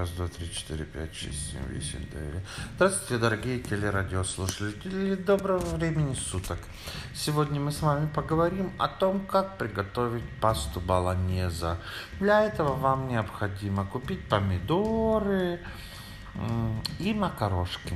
Раз, два, три, четыре, пять, шесть, семь, восемь, девять. Здравствуйте, дорогие телерадиослушатели. Доброго времени суток. Сегодня мы с вами поговорим о том, как приготовить пасту баланеза. Для этого вам необходимо купить помидоры и макарошки.